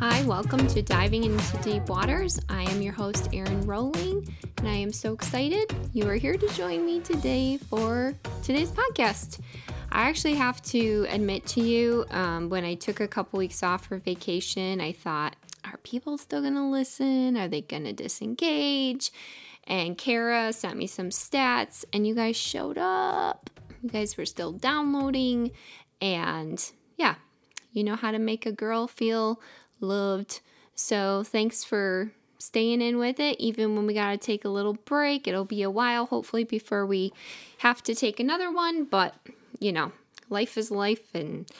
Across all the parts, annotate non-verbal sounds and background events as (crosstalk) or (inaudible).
Hi, welcome to Diving into Deep Waters. I am your host, Erin Rowling, and I am so excited you are here to join me today for today's podcast. I actually have to admit to you, um, when I took a couple weeks off for vacation, I thought, are people still going to listen? Are they going to disengage? And Kara sent me some stats, and you guys showed up. You guys were still downloading, and yeah, you know how to make a girl feel loved. So thanks for staying in with it, even when we got to take a little break. It'll be a while, hopefully, before we have to take another one. But, you know, life is life, and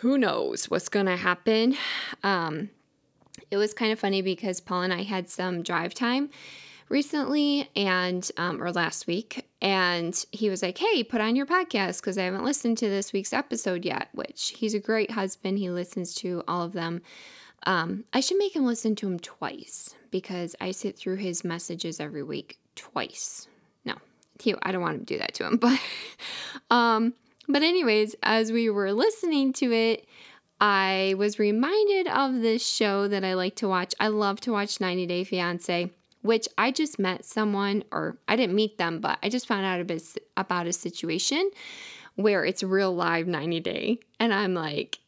who knows what's going to happen. Um, it was kind of funny because Paul and I had some drive time recently and um, or last week and he was like hey put on your podcast because i haven't listened to this week's episode yet which he's a great husband. He listens to all of them. Um, i should make him listen to him twice because i sit through his messages every week twice. No he, i don't want to do that to him (laughs) but um but anyways as we were listening to it I was reminded of this show that I like to watch. I love to watch 90 Day Fiance which I just met someone, or I didn't meet them, but I just found out about a situation where it's real live 90 day. And I'm like,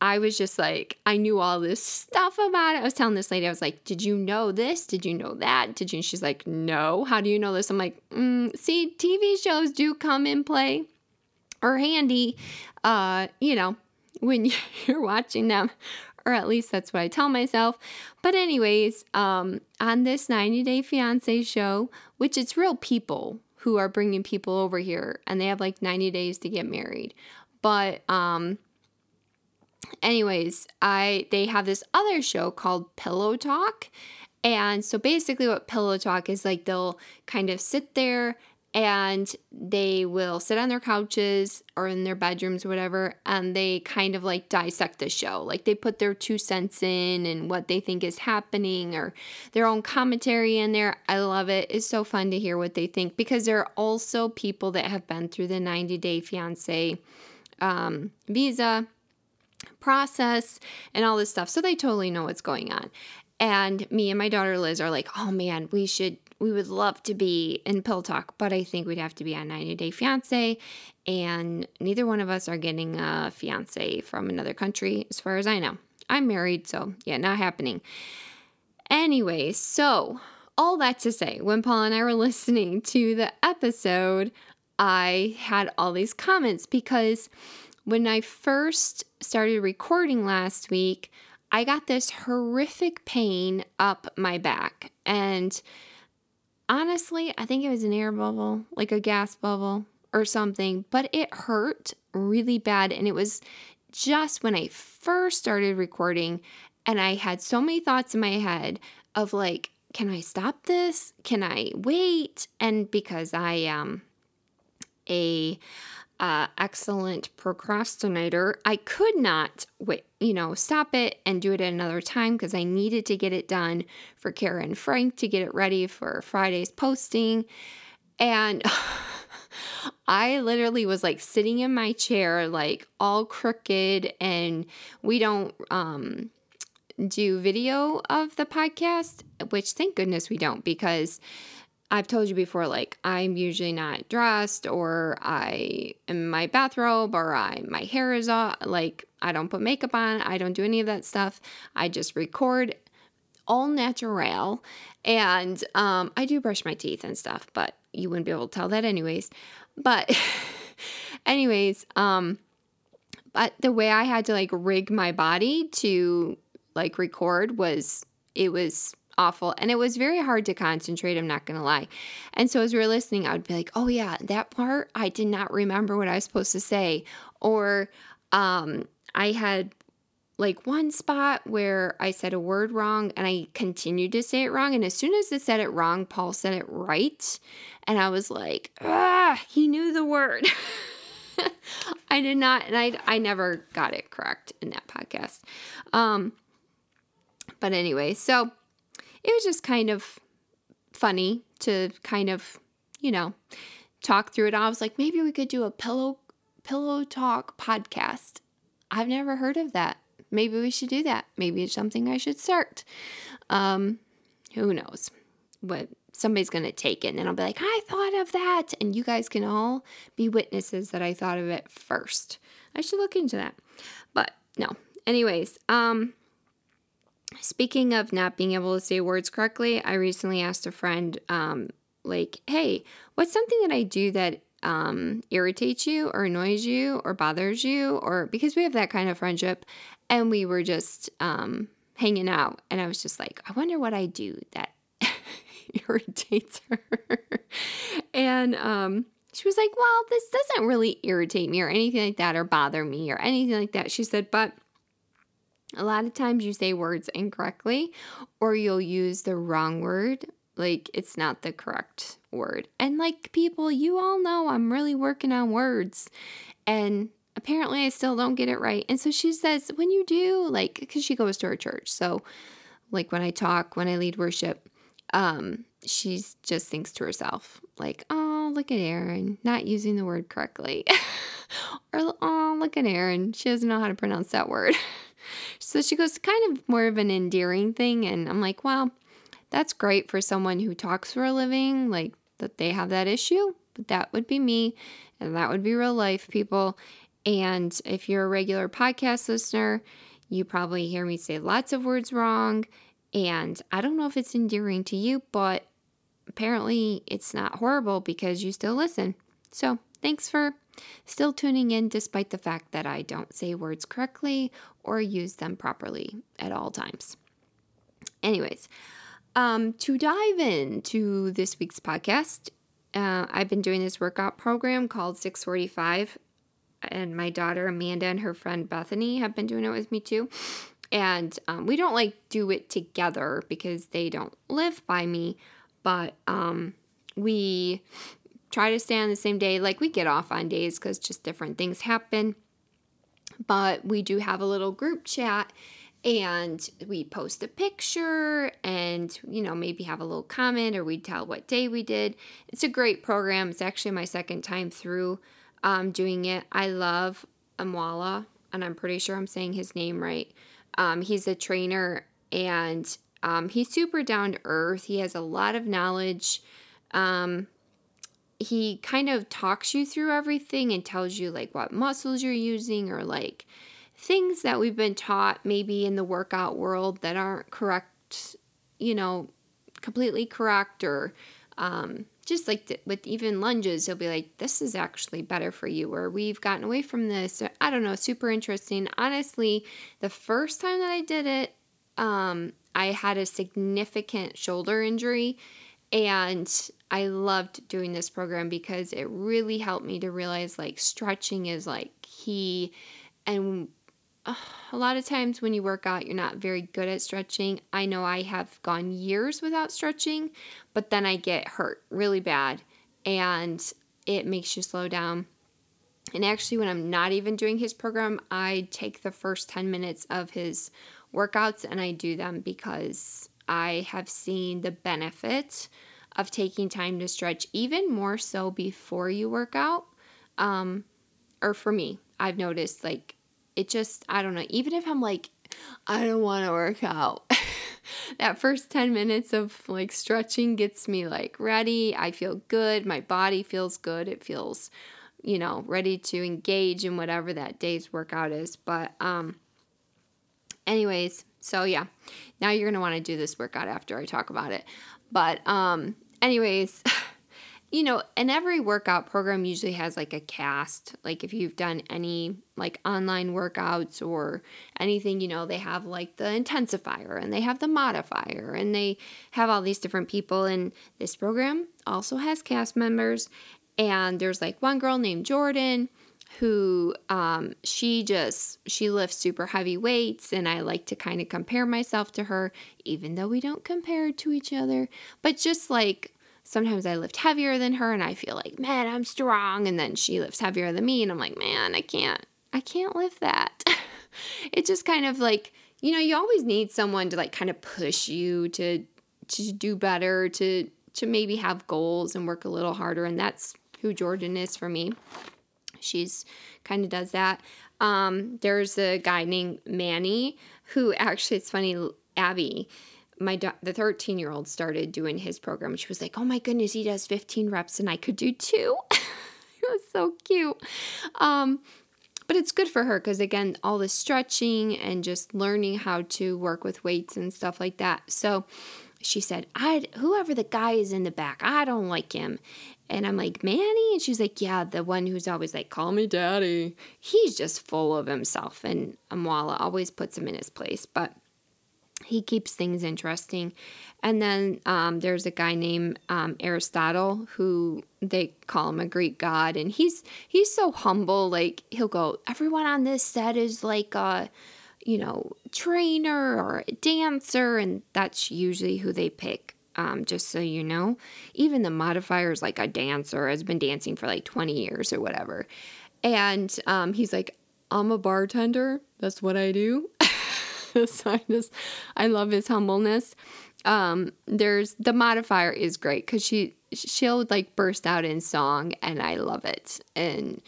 I was just like, I knew all this stuff about it. I was telling this lady, I was like, Did you know this? Did you know that? Did you? And she's like, No. How do you know this? I'm like, mm, See, TV shows do come in play or handy, uh, you know, when (laughs) you're watching them or at least that's what I tell myself. But, anyways, um, on this 90 Day Fiance show, which it's real people who are bringing people over here and they have like 90 days to get married. But, um, anyways, I they have this other show called Pillow Talk. And so basically what Pillow Talk is like they'll kind of sit there and they will sit on their couches or in their bedrooms or whatever and they kind of like dissect the show. Like they put their two cents in and what they think is happening or their own commentary in there. I love it. It's so fun to hear what they think because there are also people that have been through the 90 day fiance um, visa process and all this stuff. So they totally know what's going on. And me and my daughter Liz are like, oh man, we should we would love to be in Pillow Talk, but I think we'd have to be on 90 Day Fiance. And neither one of us are getting a fiance from another country, as far as I know. I'm married, so yeah, not happening. Anyway, so all that to say, when Paul and I were (laughs) listening to the episode, I had all these comments because when I first started recording last week, I got this horrific pain up my back. And honestly, I think it was an air bubble, like a gas bubble or something, but it hurt really bad. And it was just when I first started recording, and I had so many thoughts in my head of like, can I stop this? Can I wait? And because I am a uh, excellent procrastinator, I could not wait, you know, stop it and do it at another time because I needed to get it done for Kara and Frank to get it ready for Friday's posting. And (laughs) I literally was like sitting in my chair, like all crooked, and we don't um, do video of the podcast, which thank goodness we don't because I've told you before, like I'm usually not dressed or I am in my bathrobe or I my hair is off. Like I don't put makeup on. I don't do any of that stuff. I just record all natural, and um, I do brush my teeth and stuff, but you wouldn't be able to tell that anyways. But (laughs) anyways, um, but the way I had to like rig my body to like record was it was awful. And it was very hard to concentrate, I'm not going to lie. And so as we were listening, I would be like, oh, yeah, that part, I did not remember what I was supposed to say. Or um, I had like one spot where I said a word wrong and I continued to say it wrong. And as soon as I said it wrong, Paul said it right. And I was like, ah, he knew the word. (laughs) I did not, and I, I never got it correct in that podcast. Um, but anyway, so it was just kind of funny to kind of, you know, talk through it. I was like, maybe we could do a pillow pillow talk podcast. I've never heard of that. maybe we should do that. Maybe it's something I should start. Um, who knows what somebody's going to take it and I'll be like, I thought of that. And you guys can all be witnesses that I thought of it first. I should look into that. But no. Anyways, um, speaking of not being able to say words correctly, I recently asked a friend, um, like, hey, what's something that I do that um, irritates you or annoys you or bothers you? Or because we have that kind of friendship and we were just um, hanging out. And I was just like, I wonder what I do that (laughs) irritates her. and um, she was like, Well, this doesn't really irritate me or anything like that or bother me or anything like that. She said, But a lot of times you say words incorrectly or you'll use the wrong word. Like it's not the correct word. And like people, you all know I'm really working on words. And apparently I still don't get it right. And so she says, when you do, like, because she goes to her church. So, like, when I talk, when I lead worship, um, she just thinks to herself, like, oh, look at Erin not using the word correctly. (laughs) or, oh, look at Erin. She doesn't know how to pronounce that word. (laughs) so she goes, kind of more of an endearing thing. And I'm like, well, that's great for someone who talks for a living, like that they have that issue. But that would be me. And that would be real life people. And if you're a regular podcast listener, you probably hear me say lots of words wrong. And I don't know if it's endearing to you, but apparently it's not horrible because you still listen. So thanks for still tuning in despite the fact that I don't say words correctly or use them properly at all times. Anyways, um, to dive into this week's podcast, uh, I've been doing this workout program called 645 and my daughter Amanda and her friend Bethany have been doing it with me too. And um, we don't like do it together because they don't live by me, but um, we try to stay on the same day. Like we get off on days because just different things happen. But we do have a little group chat and we post a picture and you know maybe have a little comment or we tell what day we did it's a great program it's actually my second time through um, doing it. I love Amoila, and I'm pretty sure I'm saying his name right. Um, he's a trainer and um, he's super down to earth. He has a lot of knowledge. Um, he kind of talks you through everything and tells you like what muscles you're using or like things that we've been taught maybe in the workout world that aren't correct, you know, completely correct or um, just like th- with even lunges, he'll be like, this is actually better for you, or we've gotten away from this. Or, I don't know, super interesting. Honestly, the first time that I did it, um, I had a significant shoulder injury, and I loved doing this program because it really helped me to realize like stretching is like key. And uh, a lot of times when you work out, you're not very good at stretching. I know I have gone years without stretching, but then I get hurt really bad and it makes you slow down. And actually, when I'm not even doing his program, I take the first 10 minutes of his workouts and I do them because I have seen the benefit of taking time to stretch even more so before you work out. Um, or for me, I've noticed like it just, I don't know, even if I'm like, I don't want to work out. (laughs) that first 10 minutes of like stretching gets me like ready. I feel good. My body feels good. It feels, you know, ready to engage in whatever that day's workout is. But, um, anyways, so yeah, now you're going to want to do this workout after I talk about it. But, um, anyways, (sighs) you know, and every workout program usually has like a cast. Like if you've done any like online workouts or anything, you know, they have like the intensifier and they have the modifier and they have all these different people. And this program also has cast members. And there's like one girl named Jordan who um, she just she lifts super heavy weights and i like to kind of compare myself to her even though we don't compare to each other but just like sometimes I lift heavier than her and I feel like, man, I'm strong. And then she lifts heavier than me and I'm like, man, I can't, I can't lift that. (laughs) it just kind of like, you know, you always need someone to like kind of push you to to do better, to to maybe have goals and work a little harder. And that's who Jordan is for me. She's kind of does that. Um, there's a guy named Manny who (laughs) actually, it's funny, Abby, my the 13 year old started doing his program. She was like, "Oh my goodness, he does 15 reps, and I could do two." (laughs) it was so cute. Um, but it's good for her because again, all the stretching and just learning how to work with weights and stuff like that. So she said, "I whoever the guy is in the back, I don't like him." And I'm like, Manny? And she's like, Yeah, the one who's always like, Call me daddy. He's just full of himself. And Amoila always puts him in his place. But he keeps things interesting. And then um, there's a guy named um, Aristotle who they call him a Greek god, and he's he's so humble. Like he'll go, everyone on this set is like a, you know, trainer or a dancer, and that's usually who they pick. Um, just so you know, even the modifier is like a dancer, has been dancing for like 20 years or whatever. And um, he's like, I'm a bartender. That's what I do. (laughs) so I just I love his humbleness. Um, there's the modifier is great because she she'll like burst out in song and I love it. And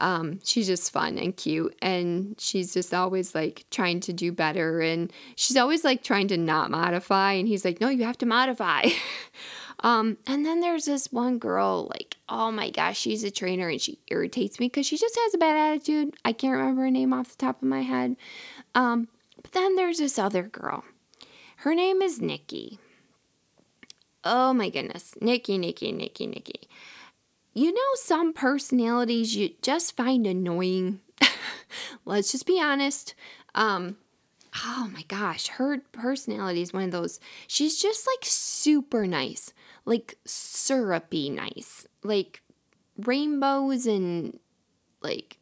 um, she's just fun and cute and she's just always like trying to do better and she's always like trying to not modify and he's like no you have to modify (laughs) um, and then there's this one girl like oh my gosh she's a trainer and she irritates me because she just has a bad attitude i can't remember her name off the top of my head um, but then there's this other girl. Her name is Nikki. Oh my goodness. Nikki, Nikki, Nikki, Nikki. You know, some personalities you just find annoying. (laughs) Let's just be honest. Um, oh my gosh, her personality is one of those. She's just like super nice, like syrupy nice, like rainbows and like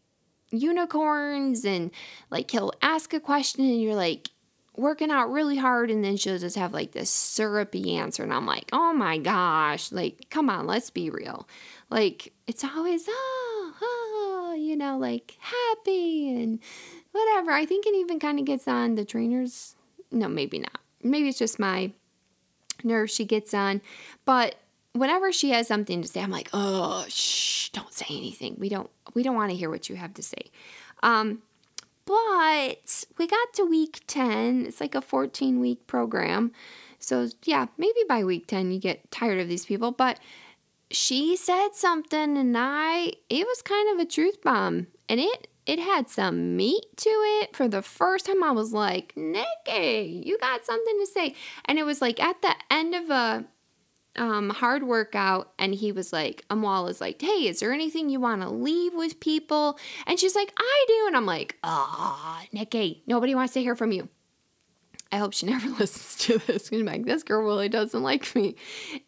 unicorns and like he'll ask a question and you're like working out really hard and then she'll just have like this syrupy answer and I'm like, "Oh my gosh, like come on, let's be real." Like it's always oh, oh you know, like happy and whatever. I think it even kind of gets on the trainers. No, maybe not. Maybe it's just my nerve she gets on, but whenever she has something to say, I'm like, oh, shh, don't say anything. We don't we don't want to hear what you have to say. Um, but we got to week 10. It's like a 14 week program. So, yeah, maybe by week 10 you get tired of these people. But she said something and I, it was kind of a truth bomb. And it, it had some meat to it. For the first time, I was like, Nikki, you got something to say. And it was like at the end of a, um, hard workout and he was like, Amal is like, hey, is there anything you want to leave with people? And she's like, I do. And I'm like, ah, Nikki, nobody wants to hear from you. I hope she (laughs) never listens to this. She's like, this girl really doesn't like me.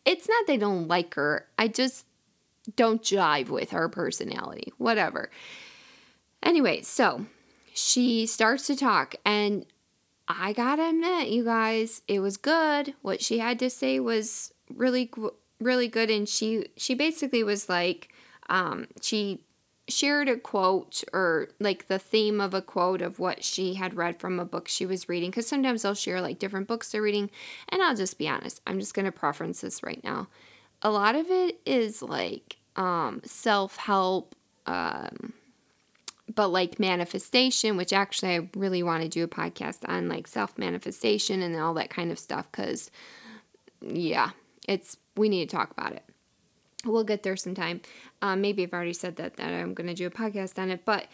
It's not they don't like her. I just don't jive with her personality. Whatever. Anyway, so she starts to talk and I gotta admit, you guys, it was good. What she had to say was really really good and she she basically was like um, she shared a quote or like the theme of a quote of what she had read from a book she was reading because sometimes they'll share like different books they're reading and i'll just be honest i'm just going to preference this right now. A lot of it is like um, self-help um, but like manifestation which actually i really want to do a podcast on like self-manifestation and all that kind of stuff because yeah it's we need to talk about it. We'll get there sometime. Um, maybe I've already said that that I'm going to do a podcast on it, but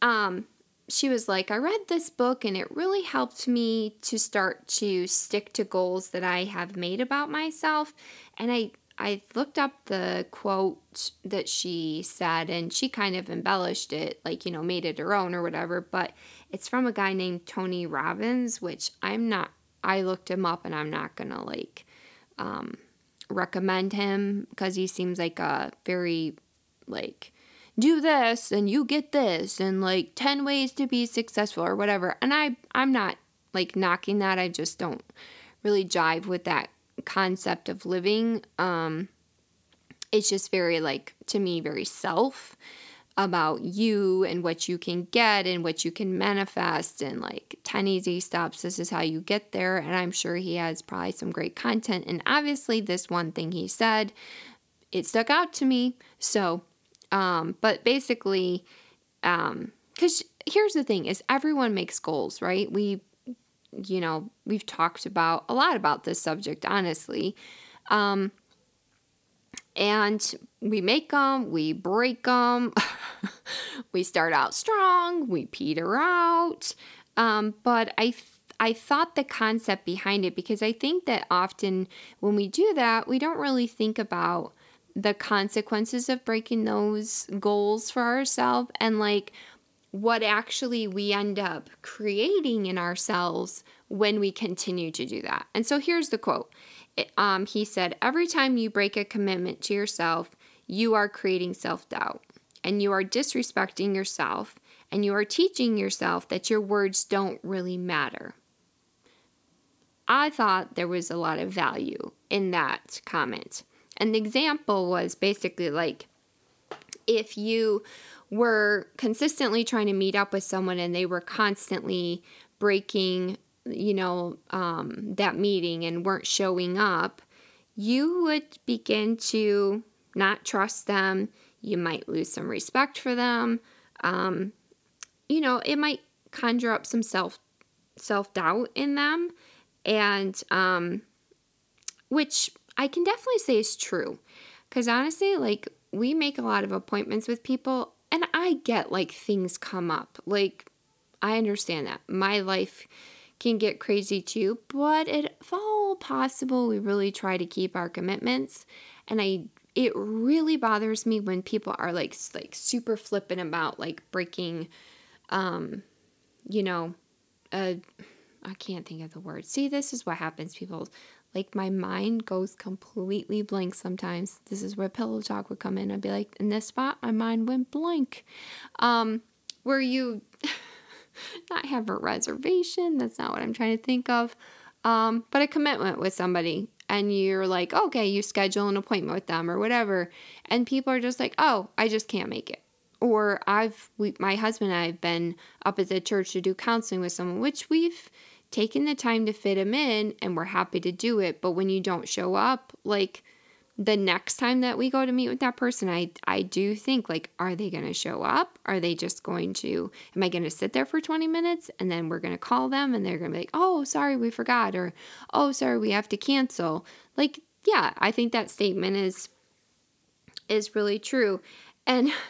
um, she was like, I read this book and it really helped me to start to stick to goals that I have made about myself. And I I looked up the quote that she said and she kind of embellished it, like, you know, made it her own or whatever, but it's from a guy named Tony Robbins, which I'm not I looked him up and I'm not going to like um recommend him because he seems like a very like do this and you get this and like 10 ways to be successful or whatever. And I I'm not like knocking that. I just don't really jive with that concept of living. Um it's just very like to me very self about you and what you can get and what you can manifest and like 10 easy steps. This is how you get there. And I'm sure he has probably some great content. And obviously, this one thing he said, it stuck out to me. So, um, but basically, um, because here's the thing is everyone makes goals, right? We you know, we've talked about a lot about this subject honestly. Um and we make them, we break them. (laughs) we start out strong, we peter out. Um, but I I thought the concept behind it because I think that often when we do that, we don't really think about the consequences of breaking those goals for ourselves and like what actually we end up creating in ourselves when we continue to do that. And so here's the quote. Um, he said, Every time you break a commitment to yourself, you are creating self doubt and you are disrespecting yourself and you are teaching yourself that your words don't really matter. I thought there was a lot of value in that comment. And the example was basically like if you were consistently trying to meet up with someone and they were constantly breaking, you know, um, that meeting and weren't showing up, you would begin to not trust them. You might lose some respect for them. Um, you know, it might conjure up some self self doubt in them, and um, which I can definitely say is true, because honestly, like we make a lot of appointments with people, and I get like things come up, like I understand that my life can get crazy too, but if all possible, we really try to keep our commitments, and I it really bothers me when people are like like super flippant about like breaking um, you know, uh, I can't think of the word. See, this is what happens, people. Like my mind goes completely blank sometimes. This is where pillow talk would come in. I'd be like, in this spot, my mind went blank. Um, where you (laughs) not have a reservation. That's not what I'm trying to think of. Um, but a commitment with somebody and you're like, okay, you schedule an appointment with them or whatever. And people are just like, oh, I just can't make it or I've we, my husband and I have been up at the church to do counseling with someone, which we've taken the time to fit him in, and we're happy to do it. But when you don't show up, like the next time that we go to meet with that person, I I do think like, are they going to show up? Are they just going to? Am I going to sit there for twenty minutes and then we're going to call them and they're going to be like, oh, sorry, we forgot, or oh, sorry, we have to cancel. Like, yeah, I think that statement is is really true, and. (laughs)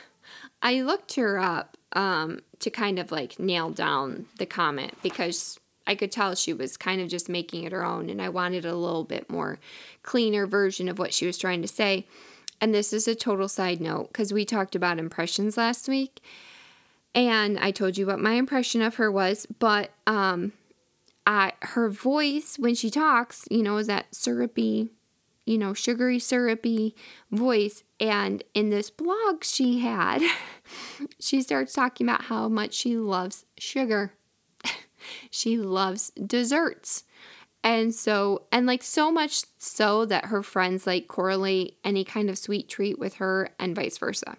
I looked her up um, to kind of like nail down the comment because I could tell she was kind of just making it her own, and I wanted a little bit more cleaner version of what she was trying to say. And this is a total side note because we talked about impressions last week, and I told you what my impression of her was, but um, I, her voice when she talks, you know, is that syrupy you know, sugary, syrupy voice. And in this blog she had, (laughs) she starts talking about how much she loves sugar. She loves desserts. And so, and like so much so that her friends like correlate any kind of sweet treat with her and vice versa.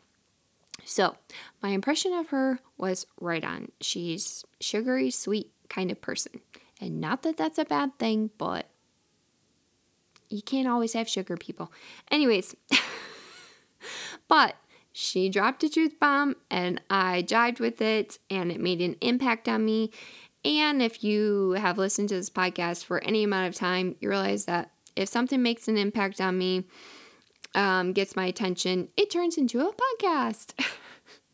So, my impression of her was right on. She's sugary, sweet kind of person. And not that that's a bad thing, but you can't always have sugar, people. Anyways, (laughs) but she dropped a truth bomb and I jived with it and it made an impact on me. And if you have listened to this podcast for any amount of time, you realize that if something makes an impact on me, um, gets my attention, it turns into a podcast.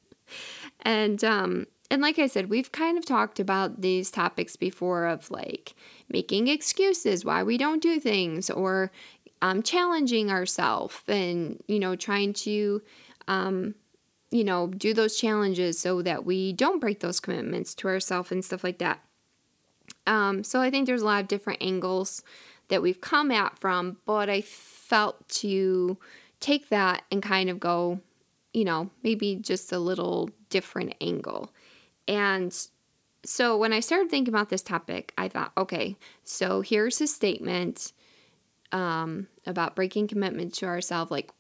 (laughs) and um, and like I said, we've kind of talked about these topics before of like making excuses why we don't do things or um, challenging ourselves and, you know, trying to, um, you know, do those challenges so that we don't break those commitments to ourselves and stuff like that. Um, so I think there's a lot of different angles that we've come at from, but I felt to take that and kind of go, you know, maybe just a little different angle. And so when I started thinking about this topic, I thought, okay, so here's his statement um, about breaking commitment to ourselves. Like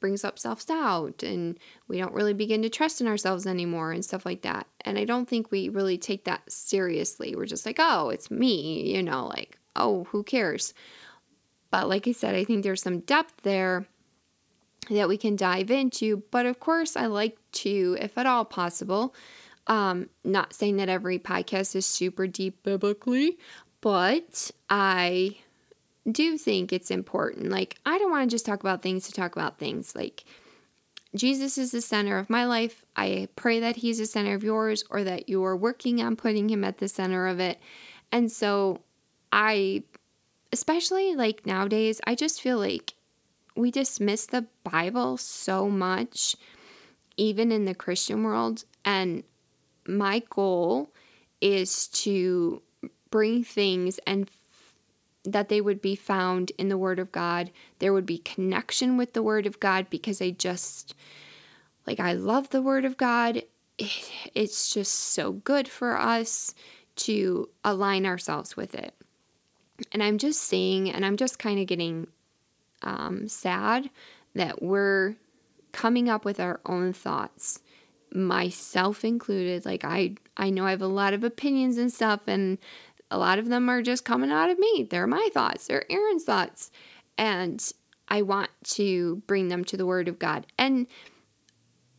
brings up self doubt, and we don't really begin to trust in ourselves anymore, and stuff like that. And I don't think we really take that seriously. We're just like, oh, it's me, you know, like, oh, who cares? But like I said, I think there's some depth there that we can dive into. But of course, I like to, if at all possible, Um, not saying that every podcast is super deep biblically, but I do think it's important. Like, I don't want to just talk about things to talk about things. Like, Jesus is the center of my life. I pray that he's the center of yours or that you're working on putting him at the center of it. And so, I, especially like nowadays, I just feel like we dismiss the Bible so much, even in the Christian world. And my goal is to bring things and that they would be found in the Word of God. There would be connection with the Word of God because I just, like, I love the Word of God. It, (sighs) it's just so good for us to align ourselves with it. And I'm just saying, and I'm just kind of getting um, sad that we're coming up with our own thoughts myself included like i i know i have a lot of opinions and stuff and a lot of them are just coming out of me. They're my thoughts, they're Erin's thoughts. And I want to bring them to the Word of God. And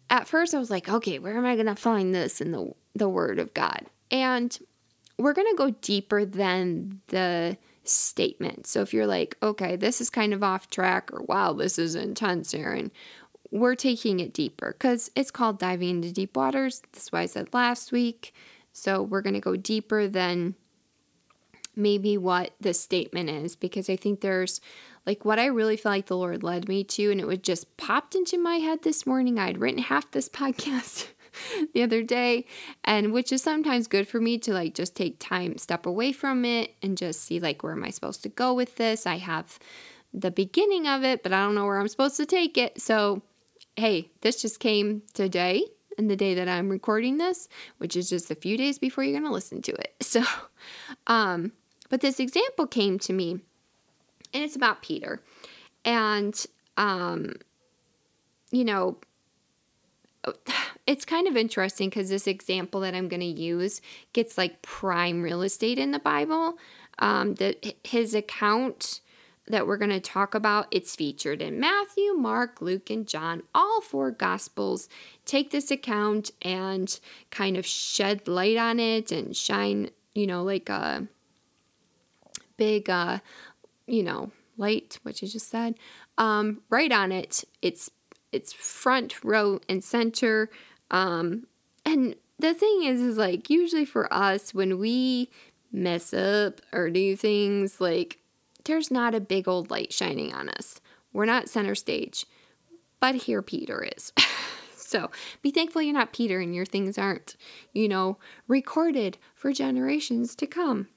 at first I was like, okay, where am I going to find this in the, the Word of God? And we're going to go deeper than the statement. So if you're like, okay, this is kind of off track, or wow, this is intense, Erin, we're taking it deeper because it's called diving into deep waters. That's why I said last week. So we're going to go deeper than maybe what the statement is because I think there's like what I really feel like the Lord led me to, and it was just popped into my head this morning. I'd written half this (laughs) podcast the other day, and which is sometimes good for me to like just take time, step away from it, and just see like where am I supposed to go with this. I have the beginning of it, but I don't know where I'm supposed to take it. So, hey, this just came today and the day that I'm recording this, which is just a few days before you're going to listen to it. (laughs) So, um, but this example came to me, and it's about Peter. And, um, you know, (sighs) it's kind of interesting because this example that I'm going to use gets like prime real estate in the Bible. Um, that his account that we're going to talk about it's featured in Matthew, Mark, Luke, and John. All four gospels take this account and kind of shed light on it and shine, you know, like a big, uh, you know, light, what you just said, um, right on it. It's it's front row and center. Um, and the thing is, is like usually for us when we mess up or do things, like there's not a big old light shining on us. We're not center stage, but here Peter is. (laughs) so be thankful you're not Peter and your things aren't, you know, recorded for generations to come.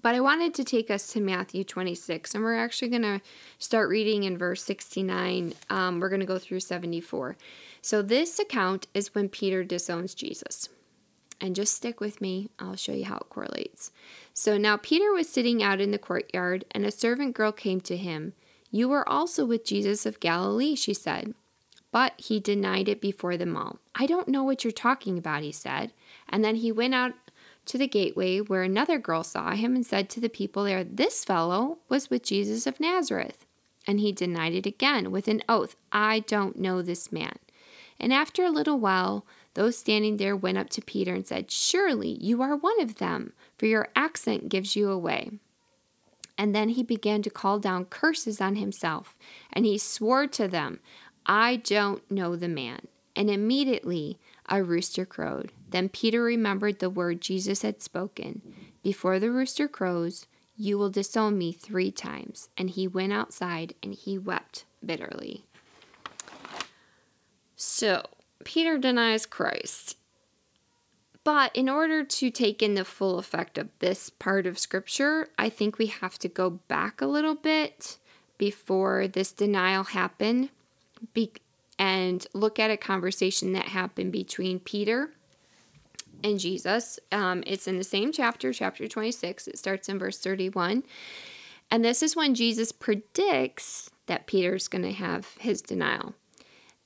But I wanted to take us to Matthew 26, and we're actually going to start reading in verse 69. Um, we're going to go through 74. So, this account is when Peter disowns Jesus. And just stick with me, I'll show you how it correlates. So, now Peter was sitting out in the courtyard, and a servant girl came to him. You were also with Jesus of Galilee, she said. But he denied it before them all. I don't know what you're talking about, he said. And then he went out to the gateway, where another girl saw him and said to the people there, This fellow was with Jesus of Nazareth. And he denied it again with an oath, I don't know this man. And after a little while, those standing there went up to Peter and said, Surely you are one of them, for your accent gives you away. And then he began to call down curses on himself, and he swore to them, I don't know the man. And immediately a rooster crowed. Then Peter remembered the word Jesus had spoken Before the rooster crows, you will disown me three times. And he went outside and he wept bitterly. So, Peter denies Christ. But in order to take in the full effect of this part of Scripture, I think we have to go back a little bit before this denial happened be- and look at a conversation that happened between Peter and Jesus. Um, it's in the same chapter, chapter 26. It starts in verse 31. And this is when Jesus predicts that Peter's going to have his denial.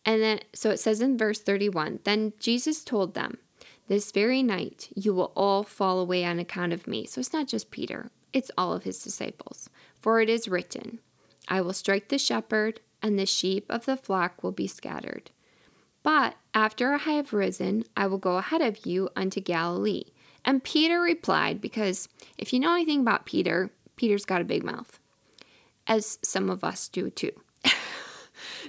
And then, so it says in verse 31 Then Jesus told them, This very night you will all fall away on account of me. So it's not just Peter, it's all of his disciples. For it is written, I will strike the shepherd, and the sheep of the flock will be scattered. But after I have risen, I will go ahead of you unto Galilee. And Peter replied, because if you know anything about Peter, Peter's got a big mouth, as some of us do too. (laughs)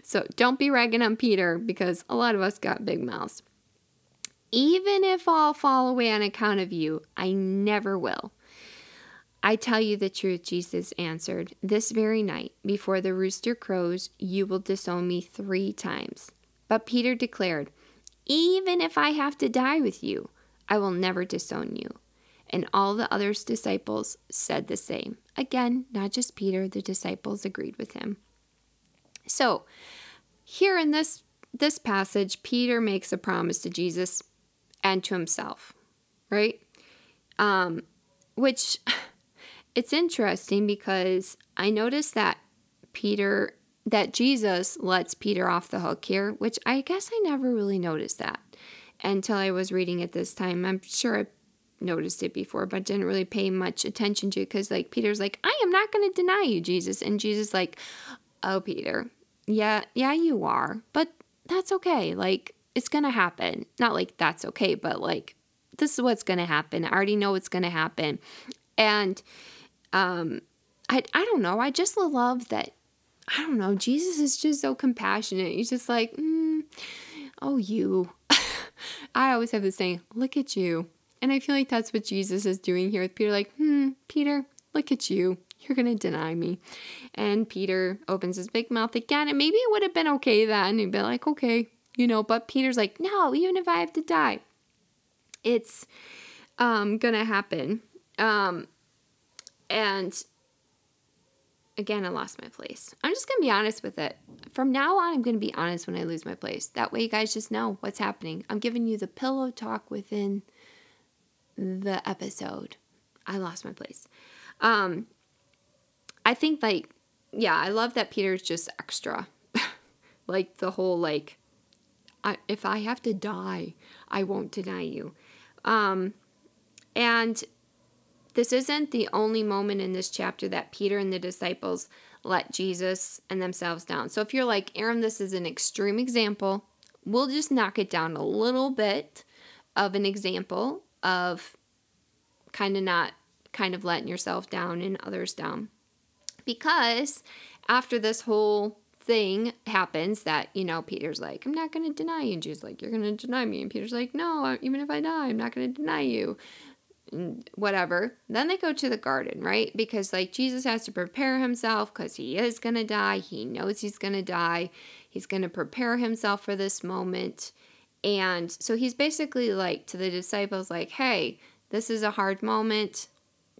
so don't be ragging on Peter because a lot of us got big mouths. Even if I'll fall away on account of you, I never will. I tell you the truth, Jesus answered. This very night, before the rooster crows, you will disown me three times. But Peter declared, Even if I have to die with you, I will never disown you. And all the other disciples said the same. Again, not just Peter, the disciples agreed with him. So, here in this this passage, Peter makes a promise to Jesus and to himself, right? Um, which (laughs) it's interesting because I noticed that Peter that Jesus lets Peter off the hook here, which I guess I never really noticed that until I was reading it this time. I'm sure I noticed it before, but didn't really pay much attention to it because, like, Peter's like, I am not going to deny you, Jesus. And Jesus, like, oh, Peter, yeah, yeah, you are, but that's okay. Like, it's going to happen. Not like that's okay, but like, this is what's going to happen. I already know what's going to happen. And, um, I, I don't know. I just love that I don't know. Jesus is just so compassionate. He's just like, mm, oh, you. (laughs) I always have this saying, look at you. And I feel like that's what Jesus is doing here with Peter. Like, hmm, Peter, look at you. You're going to deny me. And Peter opens his big mouth again. And maybe it would have been okay then. He'd be like, okay, you know, but Peter's like, no, even if I have to die, it's um, going to happen. Um, and again, I lost my place. I'm just going to be honest with it. From now on, I'm going to be honest when I lose my place. That way, you guys just know what's happening. I'm giving you the pillow talk within the episode. I lost my place. Um, I think, like, yeah, I love that Peter's just extra. (laughs) like, the whole, like, I, if I have to die, I won't deny you. Um, and this isn't the only moment in this chapter that Peter and the disciples let Jesus and themselves down. So if you're like, Erin, this is an extreme example, we'll just knock it down a little bit of an example of kind of not kind of letting yourself down and others down. Because after this whole thing happens that, you know, Peter's like, I'm not going to deny you. And Jesus like, you're going to deny me. And Peter's like, no, even if I die, I'm not going to deny you whatever. Then they go to the garden, right? Because like Jesus has to prepare himself because he is going to die. He knows he's going to die. He's going to prepare himself for this moment. And so he's basically like to the disciples, like, hey, this is a hard moment.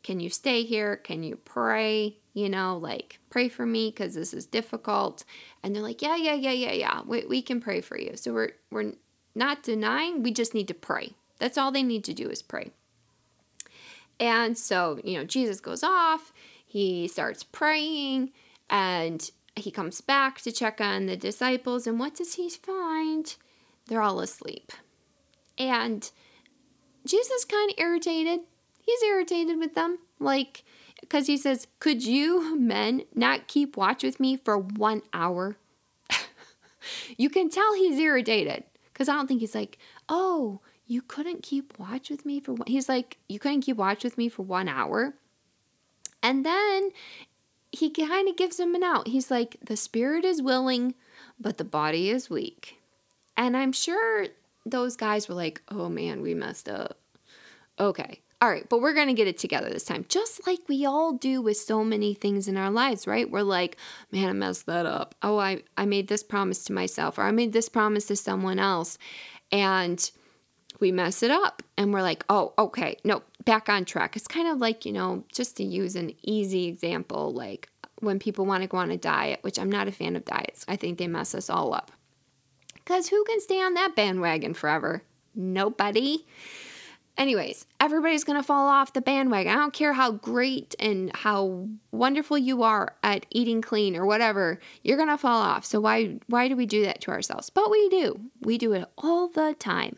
Can you stay here? Can you pray? You know, like, pray for me because this is difficult. And they're like, yeah, yeah, yeah, yeah, yeah. We, we can pray for you. So we're, we're not denying, we just need to pray. That's all they need to do is pray. And so, you know, Jesus goes off, he starts praying, and he comes back to check on the disciples. And what does he find? They're all asleep. And Jesus kind of irritated. He's irritated with them. Like, because he says, Could you men not keep watch with me for one hour? (laughs) you can tell he's irritated because I don't think he's like, Oh, you couldn't keep watch with me for one he's like you couldn't keep watch with me for one hour and then he kind of gives him an out he's like the spirit is willing but the body is weak and i'm sure those guys were like oh man we messed up okay all right, but we're going to get it together this time. Just like we all do with so many things in our lives, right? We're like, man, I messed that up. Oh, I, I made this promise to myself, or I made this promise to someone else. And we mess it up and we're like, oh, okay, no, back on track. It's kind of like, you know, just to use an easy example, like when people want to go on a diet, which I'm not a fan of diets, I think they mess us all up. Because who can stay on that bandwagon forever? Nobody. Anyways, everybody's going to fall off the bandwagon. I don't care how great and how wonderful you are at eating clean or whatever. You're going to fall off. So why why do we do that to ourselves? But we do. We do it all the time.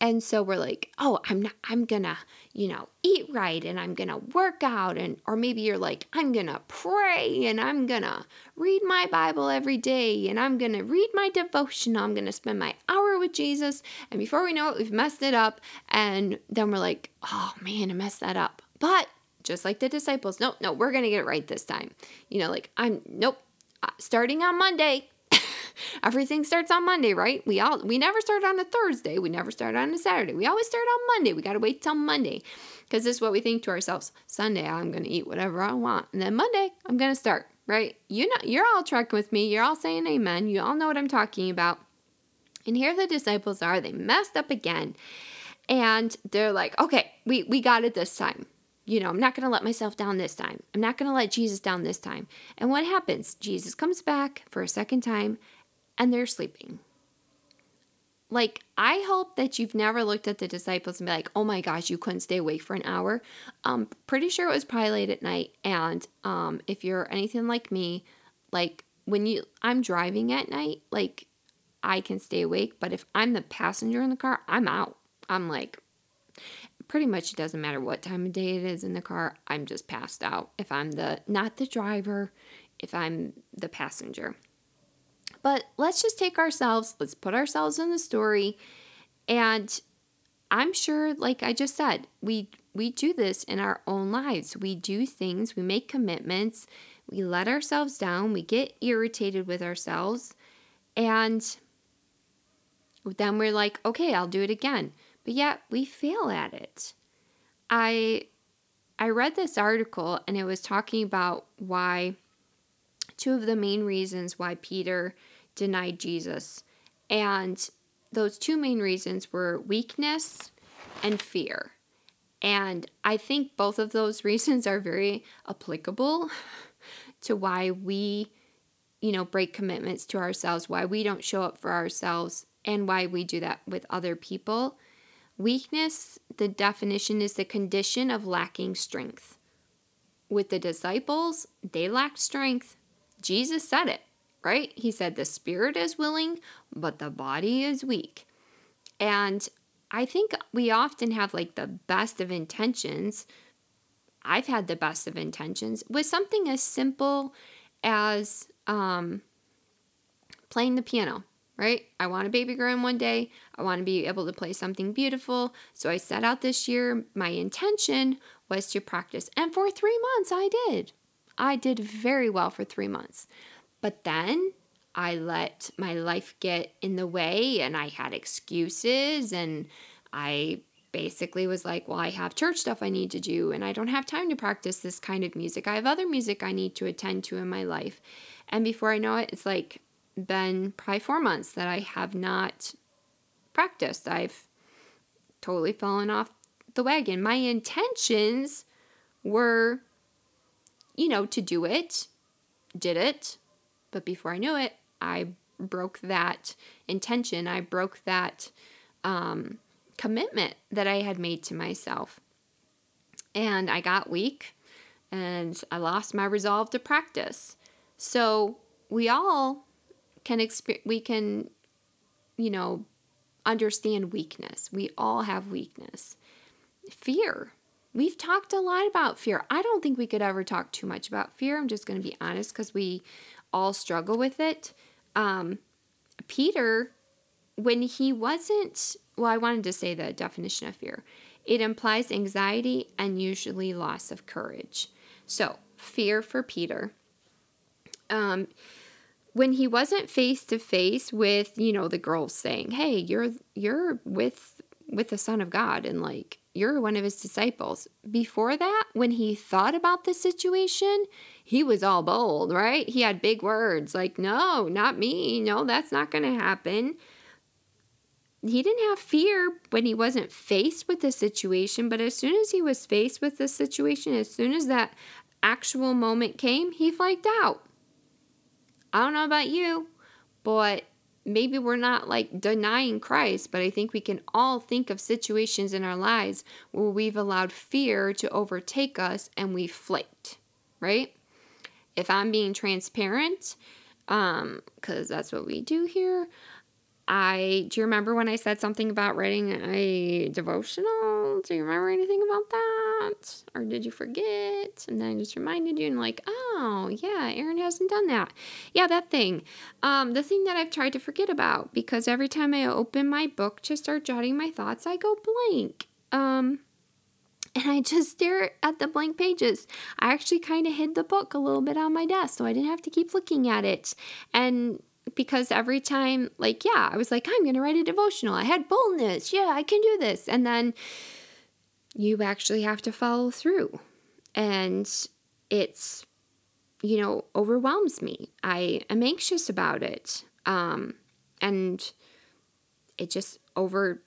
And so we're like, oh, I'm not, I'm gonna, you know, eat right and I'm gonna work out. And, or maybe you're like, I'm gonna pray and I'm gonna read my Bible every day and I'm gonna read my devotion. I'm gonna spend my hour with Jesus. And before we know it, we've messed it up. And then we're like, oh man, I messed that up. But just like the disciples, no, no, we're gonna get it right this time. You know, like, I'm, nope, uh, starting on Monday, everything starts on Monday, right? We all we never start on a Thursday. We never start on a Saturday. We always start on Monday. We got to wait till Monday. Cuz this is what we think to ourselves. Sunday I'm to eat whatever I want. And then Monday I'm to start, right? You know you're all tracking with me. You're all saying amen. You all know what I'm talking about. And here the disciples are. They messed up again. And they're like, "Okay, we we got it this time." you know, I'm not going to let myself down this time. I'm not going to let Jesus down this time. And what happens? Jesus comes back for a second time and they're sleeping. Like, I hope that you've never looked at the disciples and be like, oh my gosh, you couldn't stay awake for an hour. Um, pretty sure it was probably late at night. And um, if you're anything like me, like when you I'm driving at night, like I can stay awake. But if I'm the passenger in the car, I'm out. I'm like, pretty much it doesn't matter what time of day it is in the car. I'm just passed out. If I'm the not the driver, if I'm the passenger. But let's just take ourselves, let's put ourselves in the story. And I'm sure, like I just said, we we do this in our own lives. We do things, we make commitments, we let ourselves down, we get irritated with ourselves, and then we're like, okay, I'll do it again. But yet we fail at it. I I read this article and it was talking about why two of the main reasons why Peter denied Jesus. And those two main reasons were weakness and fear. And I think both of those (laughs) reasons are very applicable (laughs) to why we, you know, break commitments to ourselves, why we don't show up for ourselves, and why we do that with other people. Weakness, the definition is the condition of lacking strength. With the disciples, they lacked strength. Jesus said it right? He said the spirit is willing, but the body is weak. And I think we often have like the best of intentions. I've had the best of intentions with something as simple as um, playing the piano, right? I want a baby girl one day. I want to be able to play something beautiful. So I set out this year. My intention was to practice. And for three months, I did. I did very well for three months. But then I let my life get in the way and I had excuses and I basically was like, well, I have church stuff I need to do and I don't have time to practice this kind of music. I have other music I need to attend to in my life. And before I know it, it's like been probably four months that I have not practiced. I've totally fallen off the wagon. My intentions were, you know, to do it, did it, but before I knew it, I broke that intention. I broke that um, commitment that I had made to myself. And I got weak and I lost my resolve to practice. So we all can experience, we can, you know, understand weakness. We all have weakness. Fear. We've talked a lot about fear. I don't think we could ever talk too much about fear. I'm just going to be honest because we all struggle with it. Um, Peter, when he wasn't, well, I wanted to say the definition of fear. It implies anxiety and usually loss of courage. So, fear for Peter. Um, when he wasn't face to face with, you know, the girls saying, "Hey, you're you're with with the Son of God," and like you're one of his disciples. Before that, when he thought about the situation, he was all bold, right? He had big words like, no, not me. No, that's not going to happen. He didn't have fear when he wasn't faced with the situation, but as soon as he was faced with the situation, as soon as that actual moment came, he flaked out. I don't know about you, but maybe we're not like denying Christ, but I think we can all think of situations in our lives where we've allowed fear to overtake us and we flaked, right? If I'm being transparent, um, because that's what we do here, I do you remember when I said something about writing a devotional? Do you remember anything about that? Or did you forget? And then I just reminded you and like, oh yeah, Erin hasn't done that. Yeah, that thing. Um, the thing that I've tried to forget about because every time I open my book to start jotting my thoughts, I go blank. Um and I just stare at the blank pages. I actually kind of hid the book a little bit on my desk so I didn't have to keep looking at it. And because every time, like, yeah, I was like, I'm going to write a devotional. I had boldness. Yeah, I can do this. And then you actually have to follow through. And it's, you know, overwhelms me. I am anxious about it. Um, and it just over,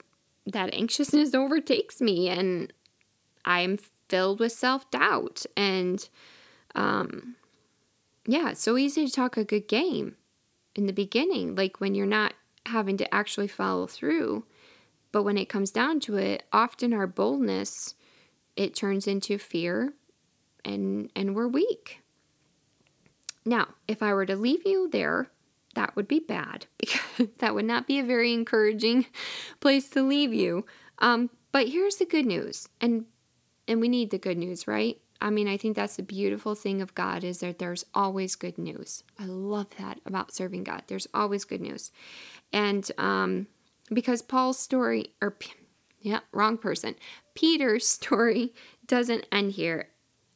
that anxiousness (laughs) overtakes me. And I'm filled with self doubt. And, um, yeah, it's so easy to talk a good game in the beginning, like when you're not having to actually follow through. But when it comes down to it, often our boldness it turns into fear and and we're weak. Now, if I were to leave you there, that would be bad (laughs) because that would not be a very encouraging (laughs) place to leave you. Um, but here's the good news, and and we need the good news, right? I mean, I think that's the beautiful thing of God is that there's always good news. I love that about serving God. There's always good news. And um, because Paul's story, or yeah, wrong person, Peter's (laughs) story doesn't end here,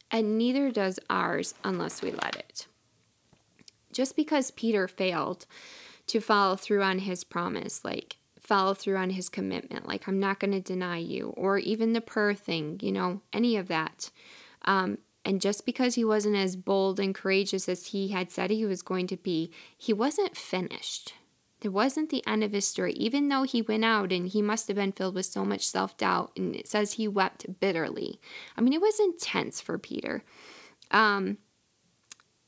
and neither does ours unless we let it. Just because Peter failed to follow through on his promise, like follow through on his commitment, like I'm not going to deny you, or even the prayer thing, you know, any of that um, and just because he wasn't as bold and courageous as he had said he was going to be, he wasn't finished. There wasn't the end of his story, even though he went out and he must have been filled with so much self doubt. And it says he wept bitterly. I mean, it was intense for Peter. Um,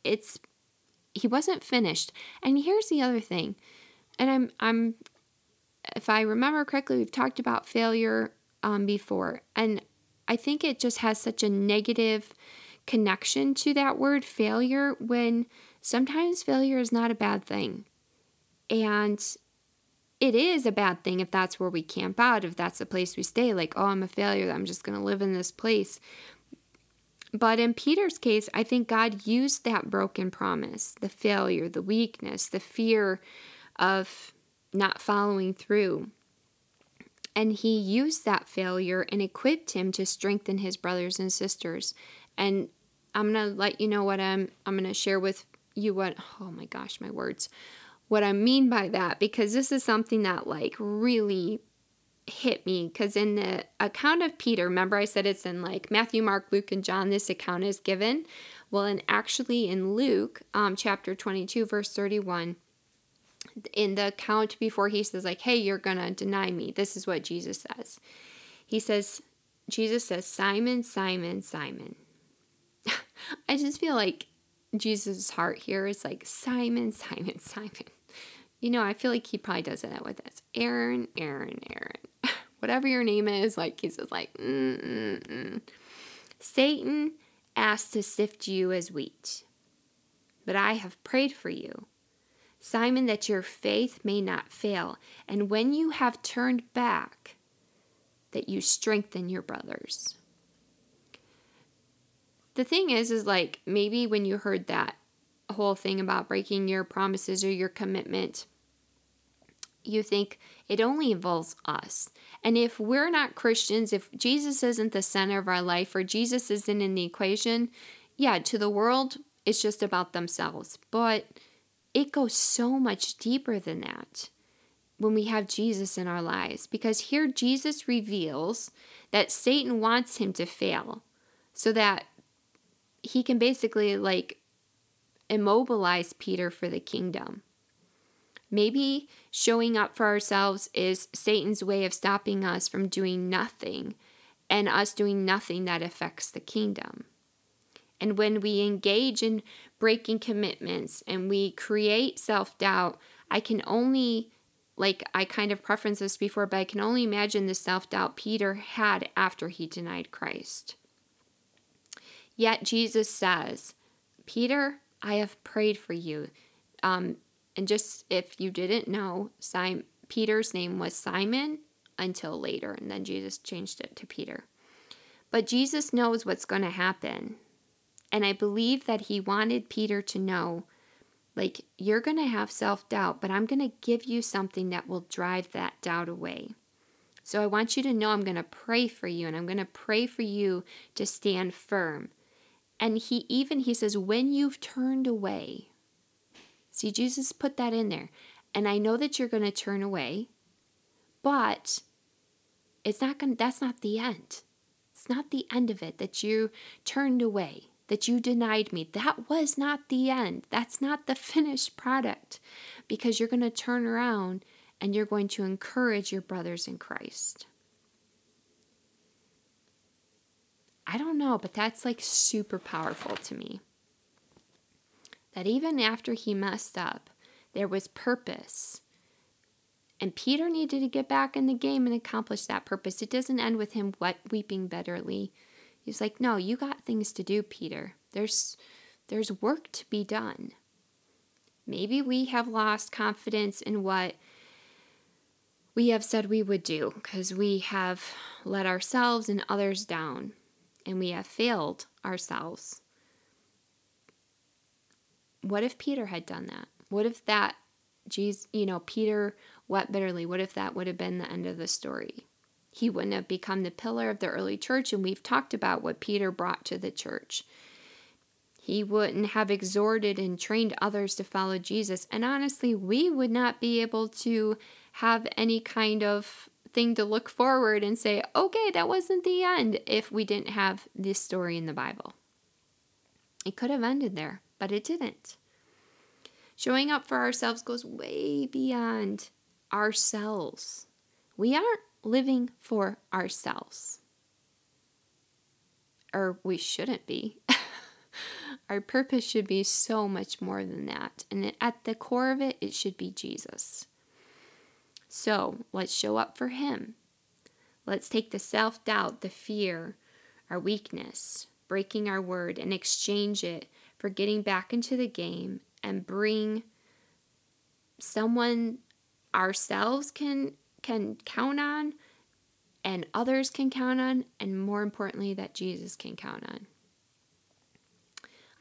it's he wasn't finished. And here's the other thing, and I'm I'm if I remember correctly, we've talked about failure um, before, and I think it just has such a negative connection to that word failure when sometimes failure is not a bad thing. And it is a bad thing if that's where we camp out, if that's the place we stay, like, oh, I'm a failure, I'm just going to live in this place. But in Peter's case, I think God used that broken promise, the failure, the weakness, the fear of not following through, and he used that failure and equipped him to strengthen his brothers and sisters. And I'm going to let you know what I'm I'm going to share with you what oh my gosh, my words. What I mean by that because this is something that like really hit me because in the account of Peter, remember I said it's in like Matthew, Mark, Luke, and John, this account is given. Well, and actually in Luke, um, chapter 22, verse 31, in the account before he says like hey you're gonna deny me. This is what jesus says. He says jesus says simon simon simon. (laughs) I just feel like jesus heart here is like simon simon (laughs) simon. You know i feel like he probably does that with us. Erin erin erin. (laughs) Whatever your name is like he's just like Mm-mm-mm. satan asked to sift you as wheat but i have prayed for you Simon, that your faith may not fail, and when you have turned back, that you strengthen your brothers. The thing is, is like maybe when you heard that whole thing about breaking your promises or your commitment, you think it only involves us. And if we're not Christians, if Jesus isn't the center of our life or Jesus isn't in the equation, yeah, to the world, it's just about themselves. But it goes so much deeper than that when we have Jesus in our lives because here Jesus reveals that Satan wants him to fail so that he can basically like immobilize Peter for the kingdom. Maybe showing up for ourselves is Satan's way of stopping us from doing nothing and us doing nothing that affects the kingdom. And when we engage in breaking commitments and we create self doubt, I can only, like I kind of preferenced this before, but I can only imagine the self doubt Peter had after he denied Christ. Yet Jesus says, Peter, I have prayed for you. Um, and just if you didn't know, Simon, Peter's name was Simon until later, and then Jesus changed it to Peter. But Jesus knows what's going to happen. And I believe that he wanted Peter to know like, you're going to have self doubt, but I'm going to give you something that will drive that doubt away. So I want you to know I'm going to pray for you and I'm going to pray for you to stand firm. And he even he says when you've turned away. See Jesus put that in there. And I know that you're going to turn away, but it's not going that's not the end. It's not the end of it that you turned away, that you denied me. That was not the end. That's not the (laughs) finished product because you're going to turn around and you're going to encourage your brothers in Christ. I don't know, but that's like super powerful to me. That even after he messed up, there was purpose. And Peter needed to get back in the game and accomplish that purpose. It doesn't end with him weeping bitterly. He's like, "No, you got things to do, Peter. There's there's work to be done." Maybe we have lost confidence in what we have said we would do because we have let ourselves and others down and we have failed ourselves. What if Peter had done that? What if that, geez, you know, Peter wept bitterly? What if that would have been the end of the story? He wouldn't have become the pillar of the early church, and we've talked about what Peter brought to the church. He wouldn't have exhorted and trained others to follow Jesus. And honestly, we would not be able to have any kind of thing to look forward and say, okay, that wasn't the end if we didn't have this story in the Bible. It could have ended there, but it didn't. Showing up for ourselves goes way beyond ourselves. We aren't living for ourselves, or we shouldn't be. (laughs) Our purpose should be so much more than that. And at the core of it, it should be Jesus. So let's show up for Him. Let's take the self doubt, the fear, our weakness, breaking our word, and exchange it for getting back into the game and bring someone ourselves can can count on and others can count on and more importantly that Jesus can count on.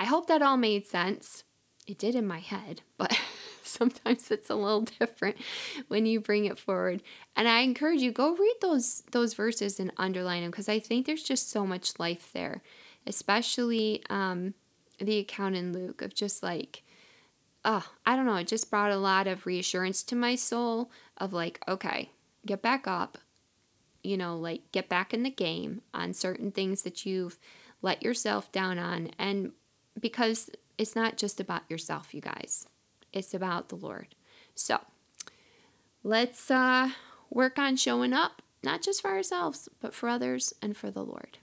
I hope that all made sense. It did in my head, (laughs) but sometimes it's a little different when you bring it forward. And I encourage you go read those those verses and underline them because I think there's just so much life there, especially um, the account in Luke of just like, oh, I don't know, it just brought a lot of reassurance to my soul of like, okay, get back up, you know, like get back in the game on certain things that you've let yourself down on and because it's not just about yourself, you guys. It's about the Lord. So let's uh, work on showing up, not just for ourselves, but for others and for the Lord.